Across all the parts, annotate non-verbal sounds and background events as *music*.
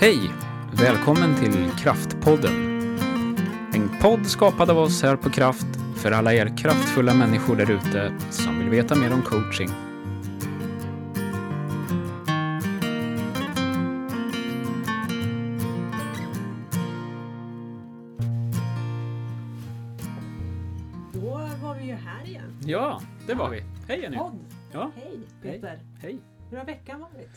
Hej! Välkommen till Kraftpodden. En podd skapad av oss här på Kraft för alla er kraftfulla människor där ute som vill veta mer om coaching. Då var vi ju här igen. Ja, det var vi. Hej Jenny! Podd. Ja, Hej Peter. hej! Hur har veckan varit?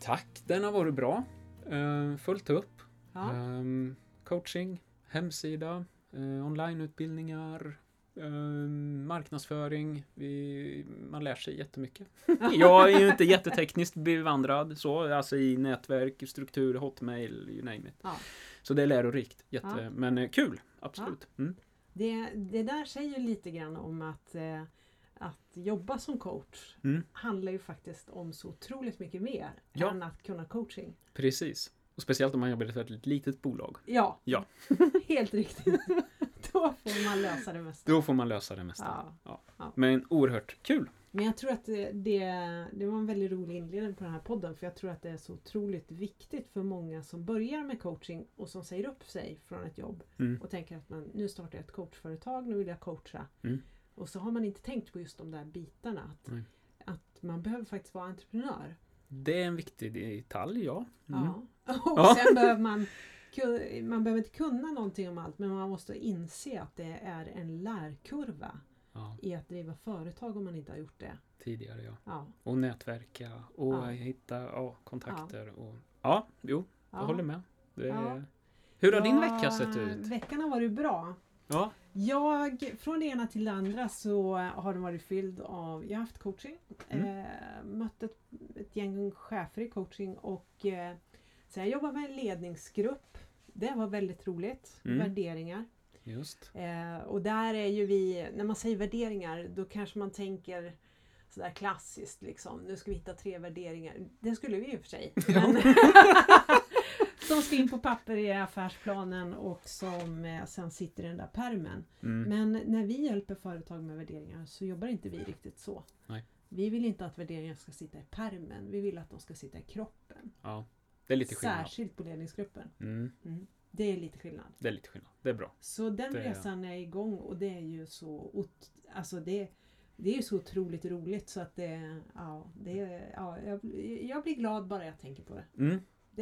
Tack, den har varit bra. Uh, fullt upp. Ja. Ehm, coaching, hemsida, uh, onlineutbildningar, ehm, marknadsföring. Vi, man lär sig jättemycket. *laughs* Jag är ju inte jättetekniskt bevandrad så, alltså i nätverk, struktur, hotmail, you name it. Ja. Så det är lärorikt. Jätte, Ja. Men eh, kul, absolut. Mm. Det, det där säger ju lite grann om att, eh, att jobba som coach Mm. handlar ju faktiskt om så otroligt mycket mer Ja. än att kunna coaching. Precis. Och speciellt om man jobbar i ett litet bolag. Ja, Ja. *laughs* helt riktigt. *laughs* Då får man lösa det mesta. Då får man lösa det mesta. Ja. Ja. Ja. Men oerhört kul. Men jag tror att det, det, det var en väldigt rolig inledning på den här podden för jag tror att det är så otroligt viktigt för många som börjar med coaching och som säger upp sig från ett jobb Mm. och tänker att man, nu startar jag ett coachföretag, nu vill jag coacha. Mm. Och så har man inte tänkt på just de där bitarna. Att, Nej. att man behöver faktiskt vara entreprenör. Det är en viktig detalj, ja. Mm. Ja. *laughs* Och Ja. sen behöver man man behöver inte kunna någonting om allt men man måste inse att det är en lärkurva ja. i att driva företag om man inte har gjort det. Tidigare, ja. Ja, Och nätverka och Ja. hitta kontakter. Och, ja, jo, jag ja. håller med. Ja. Hur har din vecka sett ut? Veckan har varit bra. Ja. Jag, från det ena till det andra så har den varit fylld av, jag har haft coaching, Mm. eh, mött ett, ett gäng chefer i coaching och eh, sen jag jobbar med en ledningsgrupp. Det var väldigt roligt. Mm. Värderingar. Just. Eh, och där är ju vi, när man säger värderingar då kanske man tänker sådär klassiskt liksom. Nu ska vi hitta tre värderingar. Det skulle vi ju för sig. Men *laughs* *laughs* som ska in på papper i affärsplanen och som eh, sen sitter i den där permen. Mm. Men när vi hjälper företag med värderingar så jobbar inte vi riktigt så. Nej. Vi vill inte att värderingar ska sitta i permen. Vi vill att de ska sitta i kroppen. Ja, det är lite skillnad. Särskilt på ledningsgruppen. Mm. Mm. Det är lite skillnad. Det är lite skillnad. Det är bra. Så den Det- resan är igång och det är ju så ot- alltså det, det är ju så otroligt roligt så att det, ja, det ja, jag, jag blir glad bara jag tänker på det. Mm.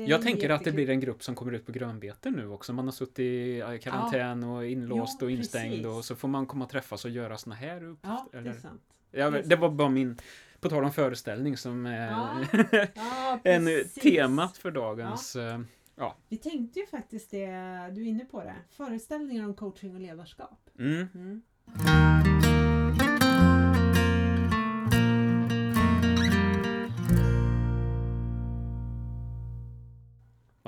Jag tänker att det blir en grupp som kommer ut på grönbete nu också. Man har suttit i karantän och inlåst Ja, och instängd precis. och så får man komma och träffas och göra såna här upp. Ja, det är sant. Ja, det det var bara min, på tal om föreställning som är Ja, *laughs* Ja, en temat för dagens eh, Vi tänkte ju faktiskt det, du är inne på det, föreställningar om coaching och ledarskap. Mm. Mm.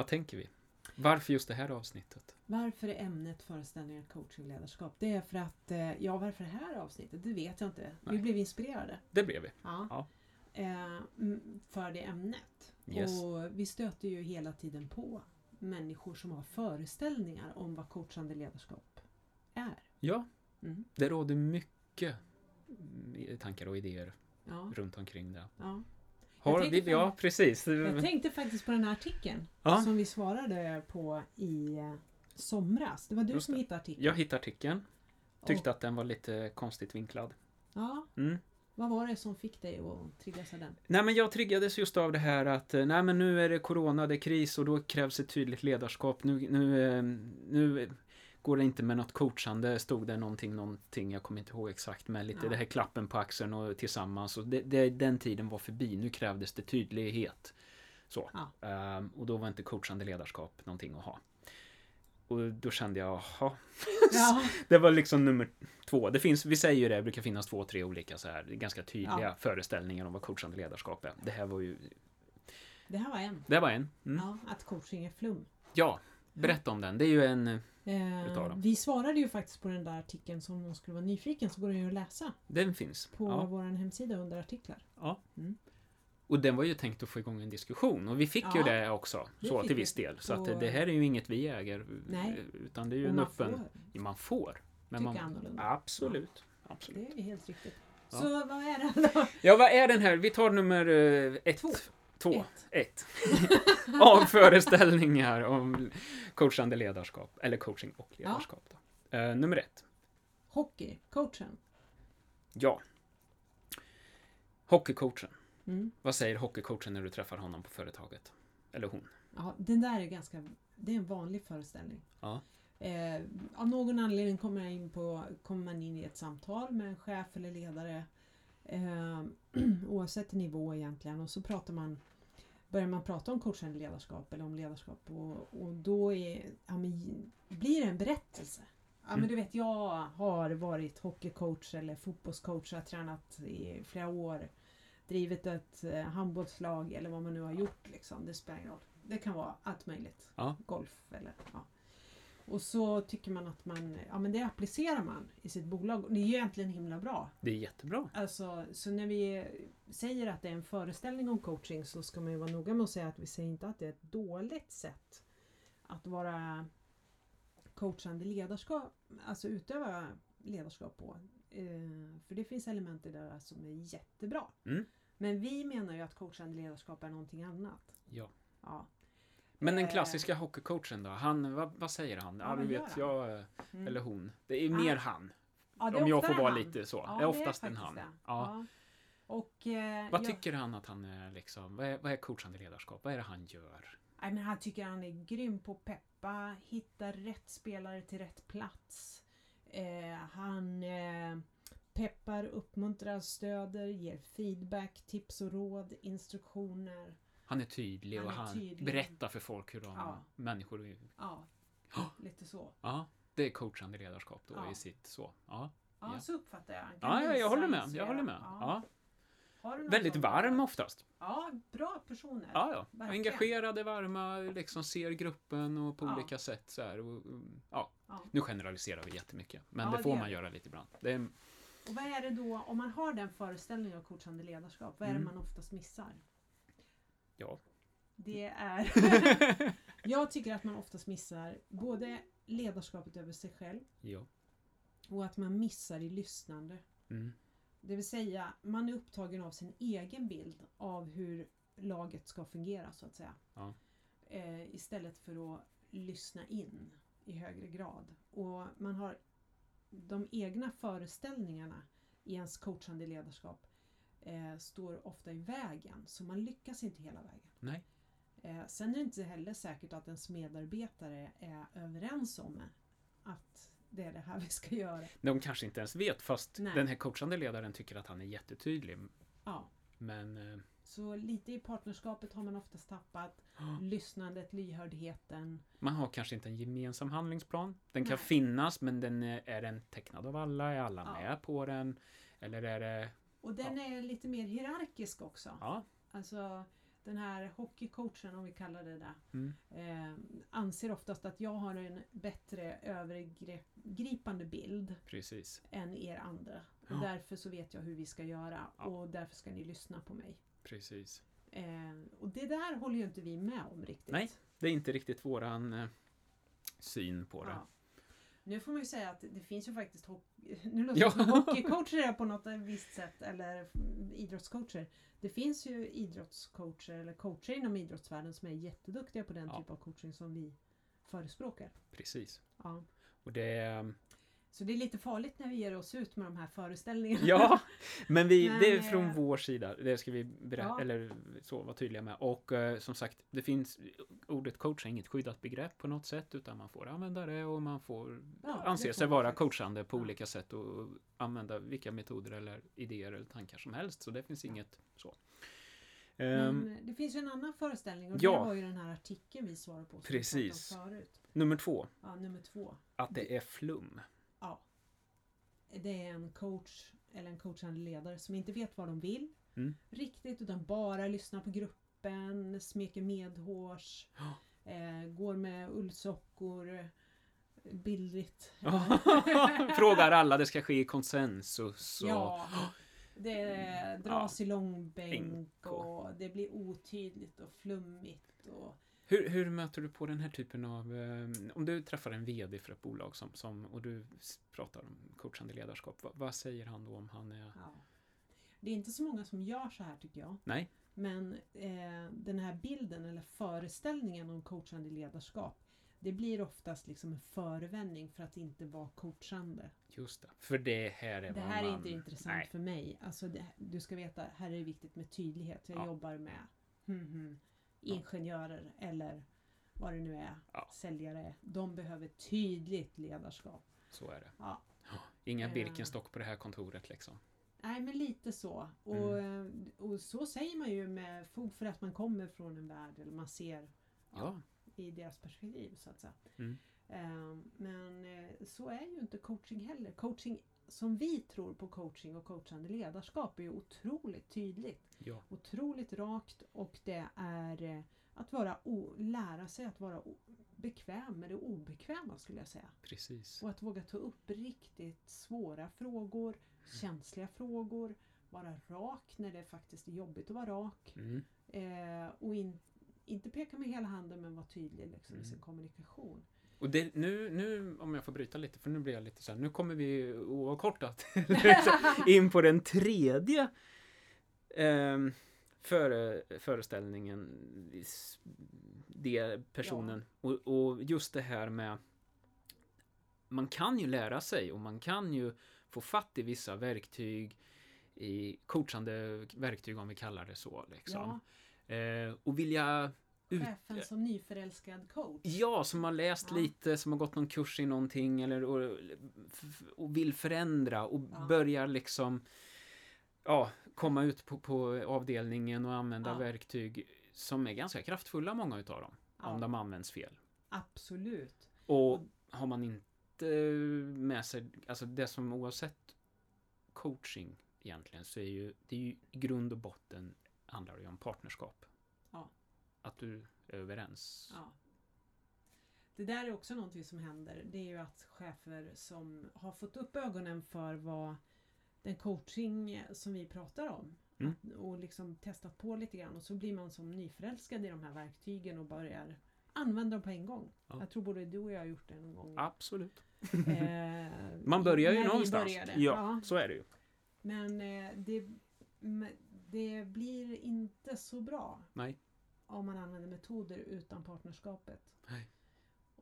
Vad tänker vi? Varför just det här avsnittet? Varför är ämnet föreställningar coaching ledarskap? Det är för att, eh, ja varför det här avsnittet? Det vet jag inte. Vi Nej. blev inspirerade. Det blev vi. Ja. Ja. Eh, för det ämnet. Yes. Och vi stöter ju hela tiden på människor som har föreställningar om vad coachande ledarskap är. Ja, Mm. det råder mycket mm, tankar och idéer Ja, runt omkring det. ja. Har vi, ja, precis. Jag tänkte faktiskt på den här artikeln Ja. som vi svarade på i eh, somras. Det var du Just som hittade artikeln. Jag hittade artikeln. Tyckte Och- att den var lite konstigt vinklad. Ja, Mm. vad var det som fick dig att triggas av den? Nej men jag triggades just av det här att eh, nej men nu är det corona, det är kris och då krävs ett tydligt ledarskap. Nu, nu, eh, nu går det inte med något coachande, stod det någonting, någonting, jag kommer inte ihåg exakt, men lite Ja. det här klappen på axeln och tillsammans. Och det, det, den tiden var förbi, nu krävdes det tydlighet. Så. Ja. Ehm, och då var inte coachande ledarskap någonting att ha. Och då kände jag, jaha. *laughs* Ja, *laughs* Det var liksom nummer två. Det finns, vi säger ju det, det brukar finnas två, tre olika så här ganska tydliga Ja. föreställningar om vad coachande ledarskap är. Det här var ju, det här var en. det var en. Mm. Ja, att coaching är flum. Ja, berätta om den. Det är ju en, Eh, dem. vi svarade ju faktiskt på den där artikeln så om någon skulle vara nyfiken så går den ju att läsa den finns. på Ja, vår hemsida under artiklar. ja. Mm. Och den var ju tänkt att få igång en diskussion och vi fick ju Ja, det också. det Så till vi. viss del. Så att det här är ju inget vi äger. Nej. Utan det är ju en man öppen... får Man får. Men tycka man, annorlunda. absolut. absolut. Det är helt riktigt. Ja. Så vad är det då? Ja, vad är den här? Vi tar nummer eh, ett. Två. Två, Ett. ett. *laughs* Av föreställningar om coachande ledarskap, eller coaching och ledarskap. Då. Eh, nummer ett. Hockey, coachen. Ja. Hockeycoachen. Mm. Vad säger hockeycoachen när du träffar honom på företaget? Eller hon? Ja, den där är ganska, det är en vanlig föreställning. Ja. Eh, av någon anledning kommer, jag in på, kommer man in i ett samtal med en chef eller ledare eh, *clears throat* oavsett nivå egentligen och så pratar man börjar man prata om coachande ledarskap eller om ledarskap och, och då är, ja, men, blir det en berättelse. Ja, Mm. men du vet, jag har varit hockeycoach eller fotbollscoach, jag har tränat i flera år, drivit ett eh, handbollslag eller vad man nu har gjort. Liksom. Det spelar ingen roll. Det kan vara allt möjligt. Ja. Golf eller ja. Och så tycker man att man, ja men det applicerar man i sitt bolag. Det är ju egentligen himla bra. Det är jättebra. Alltså, så när vi säger att det är en föreställning om coaching så ska man ju vara noga med att säga att vi säger inte att det är ett dåligt sätt att vara coachande ledarskap, alltså utöva ledarskap på. Eh, för det finns element i det där som är jättebra. Mm. Men vi menar ju att coachande ledarskap är någonting annat. Ja. Ja. Men den Eh. klassiska hockeycoachen då? Han, vad, vad säger han? Ja, Ja, du vet, jag eh, Mm. eller hon. Det är mer Ah. han. Ja, det är Om jag får vara han. lite så. Ja, det är oftast en faktiskt han. det. Ja. Och, eh, Vad jag- tycker han att han är liksom? Vad är, vad är coachande ledarskap? Vad är det han gör? Nej, men han tycker han är grym på att peppa, hitta rätt spelare till rätt plats. Eh, han eh, peppar, uppmuntrar, stöder, ger feedback, tips och råd, instruktioner. Han är tydlig Han och är han tydlig. berättar för folk hur de Ja. människor är. Ja, lite så. Ja, det är coachande ledarskap då Ja. i sitt så. Ja, Ja, Ja. så uppfattar jag. Ja, ja jag håller med. Jag håller med. Ja. Väldigt varm oftast. Ja, bra personer. Ja, ja. Verkligen. Engagerade, varma, liksom ser gruppen och på Ja. olika sätt så här. Och, mm, ja. Ja. Nu generaliserar vi jättemycket, men Ja, det det får gör man göra lite ibland. Det är, Och vad är det då, om man har den föreställningen av coachande ledarskap, vad är det Mm. man oftast missar? Ja. Det är... *laughs* jag tycker att man oftast missar både ledarskapet över sig själv ja. och att man missar i lyssnande. Mm. Det vill säga, man är upptagen av sin egen bild av hur laget ska fungera så att säga. Ja. Eh, istället för att lyssna in i högre grad. Och man har de egna föreställningarna i ens coachande ledarskap eh, står ofta i vägen, så man lyckas inte hela vägen. Nej. Eh, sen är det inte heller säkert att ens medarbetare är överens om att det är det här *laughs* vi ska göra. De kanske inte ens vet, fast Nej. den här coachande ledaren tycker att han är jättetydlig. Ja, Men eh, så lite i partnerskapet har man oftast tappat. *gasps* Lyssnandet, lyhördheten. man har kanske inte en gemensam handlingsplan. Den kan Nej. finnas, men den är, är den tecknad av alla? Är alla Ja. med på den? Eller är det... Och den är lite mer hierarkisk också. Ja. Alltså den här hockeycoachen, om vi kallar det det, Mm. eh, anser oftast att jag har en bättre övergripande bild Precis. än er andra. Och Ja. därför så vet jag hur vi ska göra Ja. och därför ska ni lyssna på mig. Precis. Eh, och det där håller ju inte vi med om riktigt. Nej. Det är inte riktigt våran eh, syn på det. Ja. Nu får man ju säga att det finns ju faktiskt nu låter det som hockeycoacher på något visst sätt eller idrottscoacher. Det finns ju idrottscoacher eller coacher inom idrottsvärlden som är jätteduktiga på den Ja. typ av coaching som vi förespråkar. Precis. Ja. Och det. Så det är lite farligt när vi ger oss ut med de här föreställningarna. Ja, men vi, Men, det är eh, från vår sida. Det ska vi berätta, Ja. eller så vara tydliga med. Och eh, som sagt, det finns ordet coach är inget skyddat begrepp på något sätt, utan man får använda det och man får Ja, anse sig vara coachande på Ja. olika sätt och använda vilka metoder eller idéer eller tankar som helst. Så det finns inget så. Ehm, Men det finns ju en annan föreställning och Ja. det var ju den här artikeln vi svarade på. Precis. nummer två, Ja, nummer två. att det är flum. Ja. Det är en coach eller en coachande ledare som inte vet vad de vill Mm. riktigt utan bara lyssnar på gruppen, smeker medhårs, Ja. eh, går med ullsockor, bildligt. *laughs* Frågar alla, det ska ske i konsensus. Och, Ja, det dras i långbänk Bänk och- och det blir otydligt och flummigt. Och, Hur, hur möter du på den här typen av... Eh, om du träffar en VD för ett bolag som, som, och du pratar om coachande ledarskap, vad, vad säger han då om han är... ja. Det är inte så många som gör så här tycker jag. Nej. Men eh, den här bilden eller föreställningen om coachande ledarskap det blir oftast liksom en förevändning för att inte vara coachande. Just det. För det här är Det här är man... inte intressant Nej. för mig. Alltså det, du ska veta, här är det viktigt med tydlighet. Jag Ja. jobbar med hmm, hmm, ingenjörer eller vad det nu är, Ja. säljare. De behöver tydligt ledarskap. Så är det. Ja. *gasps* Inga Eh. Birkenstock på det här kontoret liksom. Nej, men lite så. Och, eh, och så säger man ju med fog för att man kommer från en värld eller man ser Ja. i deras perspektiv så att säga. Mm. Eh, Men så är ju inte coaching heller. Coaching som vi tror på coaching och coachande ledarskap är otroligt tydligt. Ja. Otroligt rakt och det är eh, att vara o- lära sig att vara bekväm med det obekväma skulle jag säga. Precis. Och att våga ta upp riktigt svåra frågor, känsliga frågor, vara rak när det faktiskt är jobbigt att vara rak. Mm. Eh, och in, inte peka med hela handen men vara tydlig liksom, i sin Mm. kommunikation. Och det, nu, nu, om jag får bryta lite, för nu blir jag lite så här, nu kommer vi oavkortat *laughs* in på den tredje ehm, före, föreställningen, det personen. Och, och just det här med man kan ju lära sig och man kan ju få fatt i vissa verktyg i coachande verktyg om vi kallar det så. Liksom. Eh, och vilja Chefen som nyförälskad coach. Ja, som har läst Ja. lite, som har gått någon kurs i någonting eller och, och vill förändra och Ja. börjar liksom ja, komma ut på, på avdelningen och använda Ja. verktyg som är ganska kraftfulla, många utav dem. Om de används fel. Absolut. Och har man inte med sig, alltså det som oavsett coaching egentligen så är ju det är ju i grund och botten handlar det ju om partnerskap. Ja. Att du är överens. Ja. Det där är också någonting som händer. Det är ju att chefer som har fått upp ögonen för vad den coaching som vi pratar om Mm. och liksom testat på lite grann och så blir man som nyförälskad i de här verktygen och börjar använda dem på en gång. Ja. Jag tror både du och jag har gjort det någon gång. Absolut. Eh, *laughs* Man börjar ju någonstans. började. Ja, så är det ju. Men eh, det, men det blir inte så bra Nej. Om man använder metoder utan partnerskapet. Nej.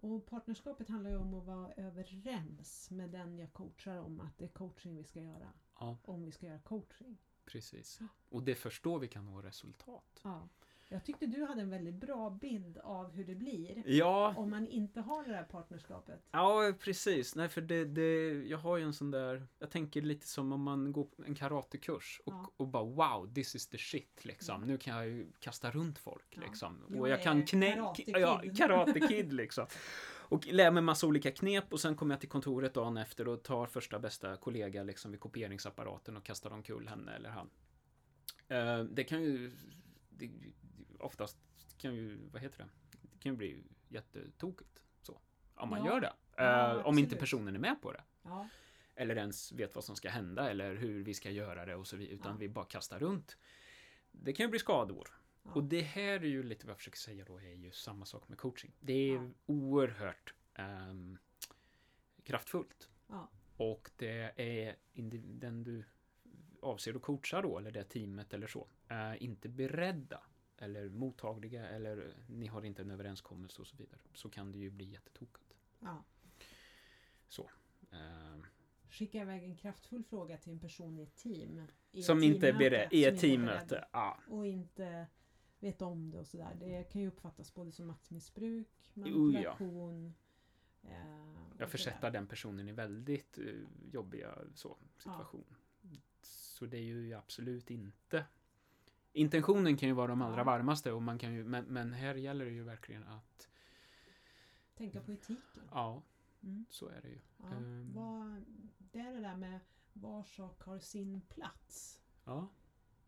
Och partnerskapet handlar ju om att vara överens med den jag coachar om att det är coaching vi ska göra. Ja, Om vi ska göra coaching. precis. Och det är först då vi kan nå resultat. Ja. Jag tyckte du hade en väldigt bra bild av hur det blir Ja, om man inte har det där partnerskapet. ja precis. Nej, för det, det, jag har ju en sån där, jag tänker lite som om man går en karatekurs och, Ja. och bara wow, this is the shit liksom. Mm. Nu kan jag ju kasta runt folk Ja. liksom. Och jag kan knä... Karate Ja, Kid. karate kid liksom. Och lär mig massa olika knep och sen kommer jag till kontoret dagen efter och tar första bästa kollega liksom vid kopieringsapparaten och kastar omkull henne eller han. Eh, det kan ju det, oftast kan ju, vad heter det? Det kan ju bli jättetokigt. Så. Om man Ja. gör det. Ja, Eh, om inte personen är med på det. Ja. Eller ens vet vad som ska hända eller hur vi ska göra det och så vidare. Utan vi bara kastar runt. Det kan ju bli skador. Och det här är ju lite vad jag försöker säga då är ju samma sak med coaching. Det är oerhört ehm, kraftfullt. Och det är den du avser att coacha då, eller det teamet eller så, är inte beredda eller mottagliga eller ni har inte en överenskommelse och så vidare. Så kan det ju bli jättetokigt. Ja. Ehm, Skicka iväg en kraftfull fråga till en person i ett team. I ett som inte är beredd, i ett teammöte. Ja, Och inte vet om det och sådär. Det kan ju uppfattas både som maktmissbruk, ja. manipulation. eh, och Jag försätter den personen i väldigt uh, jobbiga så, situation. Så det är ju absolut inte Intentionen kan ju vara de allra varmaste och man kan ju, men, men här gäller det ju verkligen att Tänka på etiken. ja, Mm. så är det ju. Ja. Ehm. Vad, det är det där med var sak har sin plats. Ja,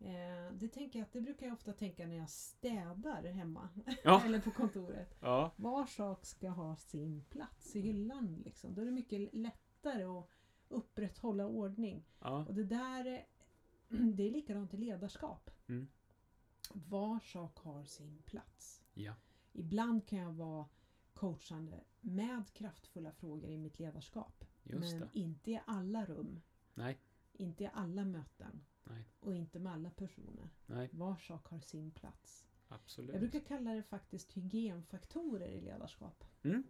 Eh, det tänker jag att det brukar jag ofta tänka när jag städar hemma. Ja. *laughs* Eller på kontoret. ja, Var sak ska ha sin plats i hyllan. Liksom. Då är det mycket lättare att upprätthålla ordning. ja, Och det där är- *clears throat* det är likadant i ledarskap. Mm. Var sak har sin plats. ja, Ibland kan jag vara coachande med kraftfulla frågor i mitt ledarskap. just men det. inte i alla rum. Nej, Inte i alla möten. Nej. Och inte med alla personer. Nej, Var sak har sin plats. absolut. Jag brukar kalla det faktiskt hygienfaktorer i ledarskap. Mm.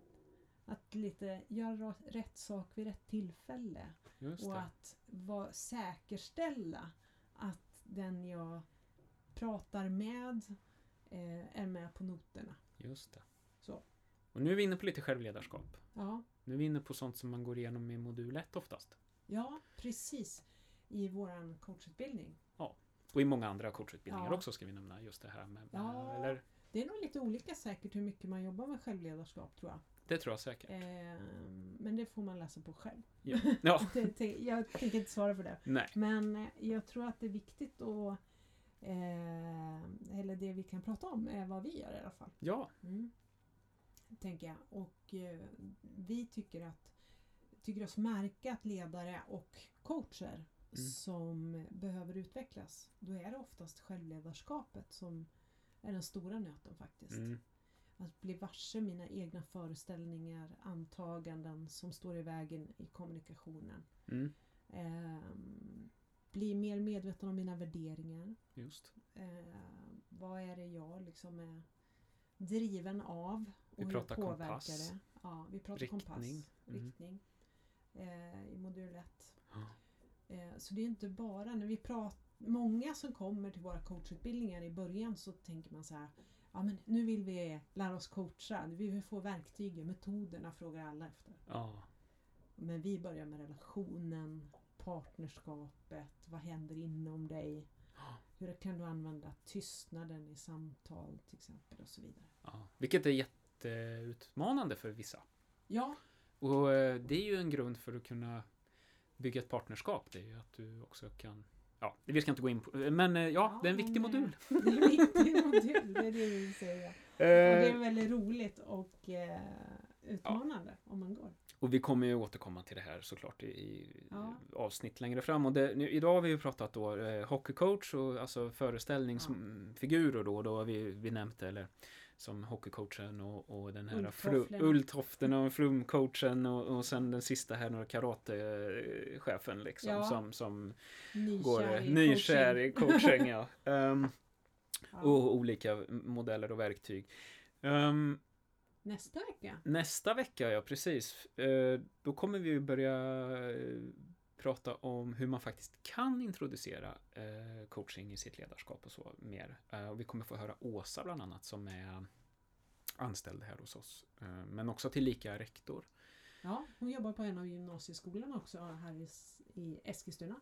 Att lite göra rätt sak vid rätt tillfälle. Och att vara, säkerställa att den jag pratar med eh, är med på noterna. Just det. Så. Och nu är vi inne på lite självledarskap. Ja, Nu är vi inne på sånt som man går igenom i modul 1 oftast. ja precis. I våran coachutbildning. Och i många andra coachutbildningar Ja. också ska vi nämna just det här med... Ja. Eller, Det är nog lite olika säkert hur mycket man jobbar med självledarskap tror jag. Det tror jag säkert. Eh, men det får man läsa på själv. Ja. *laughs* ja. Jag tänker inte svara för det. Nej. Men eh, jag tror att det är viktigt att eh, eller det vi kan prata om är vad vi gör i alla fall. Ja. Mm. Tänker jag. Och eh, vi tycker att tycker oss märka att ledare och coacher Mm. som behöver utvecklas, då är det oftast självledarskapet som är den stora nöten faktiskt. Mm. Att bli varse mina egna föreställningar, antaganden som står i vägen i kommunikationen. Mm. Ehm, bli mer medveten om mina värderingar. Just. Ehm, vad är det jag liksom är driven av? Och Vi hur pratar påverkar kompass. det? Ja, vi pratar Riktning. kompass. Mm. Riktning. Eh, I modul 1. Ja. Eh, så det är inte bara när vi pratar Många som kommer till våra coachutbildningar i början så tänker man så här Ja men nu vill vi lära oss coacha, vi vill få verktygen, metoderna frågar alla efter. Ja. Men vi börjar med relationen, partnerskapet, vad händer inom dig? Hur kan du använda tystnaden i samtal till exempel och så vidare. ja. Vilket är jätteutmanande för vissa. Ja, Och eh, det är ju en grund för att kunna bygga ett partnerskap. Det är ju att du också kan... Ja, vi ska inte gå in på... Men eh, ja, det är en viktig men, eh, modul. *laughs* Det är en viktig modul, det är det vi vill säga. Och det är Eh, väldigt roligt och eh, utmanande om man går. och vi kommer ju återkomma till det här såklart i, i Ja. avsnitt längre fram. Och det, nu, idag har vi ju pratat då eh, hockeycoach och alltså föreställningsfigurer då. Då har vi, vi nämnt det, eller som hockeycoachen och, och den här fru, ulltoften och flumcoachen och, och sen den sista här några karatechefen liksom Ja. som, som Nykär går nykär i coaching. ja. *laughs* Ehm, Ja. och olika modeller och verktyg. Ehm, Nästa vecka. nästa vecka, ja precis, eh, då kommer vi börja eh, prata om hur man faktiskt kan introducera eh, coaching i sitt ledarskap och så mer. Eh, och vi kommer få höra Åsa bland annat som är anställd här hos oss. Eh, men också tillika rektor. Ja, hon jobbar på en av gymnasieskolorna också här i, i Eskilstuna.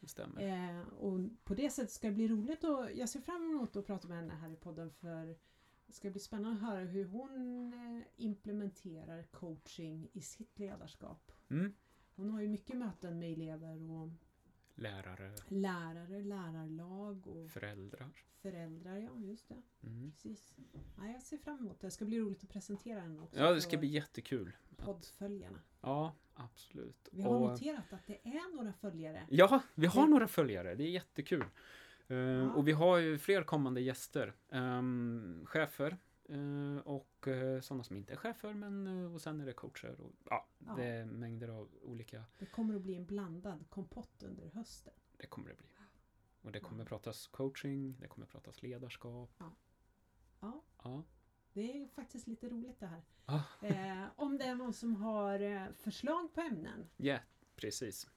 Det stämmer. Eh, och på det sättet ska det bli roligt och jag ser fram emot att prata med henne här i podden för det ska bli spännande att höra hur hon implementerar coaching i sitt ledarskap. Mm. Hon har ju mycket möten med elever och Lärare, lärare, lärarlag och föräldrar. föräldrar. Ja, just det. Mm. Precis. Ja, jag ser fram emot det. Det ska bli roligt att presentera henne också Ja, det ska bli jättekul. poddföljarna. Ja, absolut. Vi har Och- noterat att det är några följare. Ja, vi har några följare. Det är jättekul. Eh, Ja. Och vi har ju fler kommande gäster. Um, chefer och uh, sådana som inte är chefer. Men, eh, och sen är det coacher. Och, ja, Ja. Det är mängder av olika. Det kommer att bli en blandad kompott under hösten. Det kommer det bli. Och det kommer pratas coaching. Det kommer pratas ledarskap. Ja. Ja. Det är faktiskt lite roligt det här. Ah. Eh, om det är någon som har eh, förslag på ämnen. Ja, precis.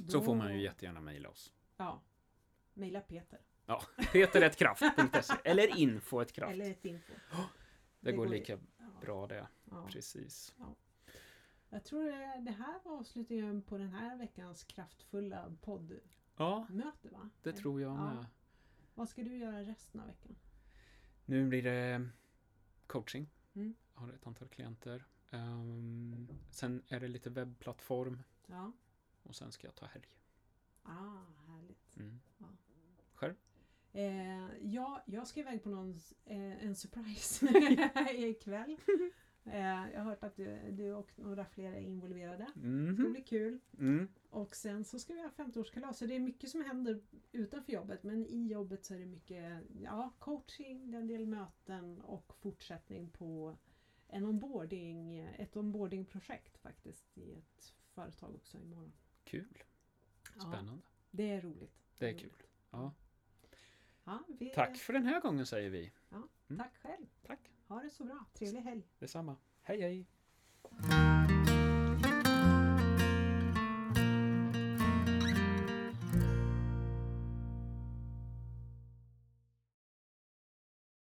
Då, Så får man ju jättegärna mejla oss. Ja. Mejla Peter. Ja, peteretkraft.se eller info.kraft. Eller ett info. Det går ju- lika Ja, bra det. ja. Precis. Jag tror det det här var avslutningen på den här veckans kraftfulla poddmöte Ja, va? det tror jag Ja. med. Vad ska du göra resten av veckan? Nu blir det coaching. Mm. Jag har ett antal klienter. Ehm, sen är det lite webbplattform Ja. och sen ska jag ta helg. Ah, härligt. Mm. Ja. Själv? Eh, ja, jag ska iväg på någon, eh, en surprise *laughs* *laughs* ikväll. Eh, jag har hört att du, du och några fler är involverade. Det Mhm. blir kul. Mm. Och sen så ska vi ha 50-årskalas. Så det är mycket som händer utanför jobbet. Men i jobbet så är det mycket ja, coaching, det en del möten och fortsättning på en onboarding, ett onboardingprojekt faktiskt i ett företag också imorgon. Kul. Ja. Spännande. Det är roligt. Det är kul. Ja. Ja, vi, Tack för den här gången säger vi. Tack själv. Tack. Ha det så bra. Trevlig helg. Detsamma. Hej hej!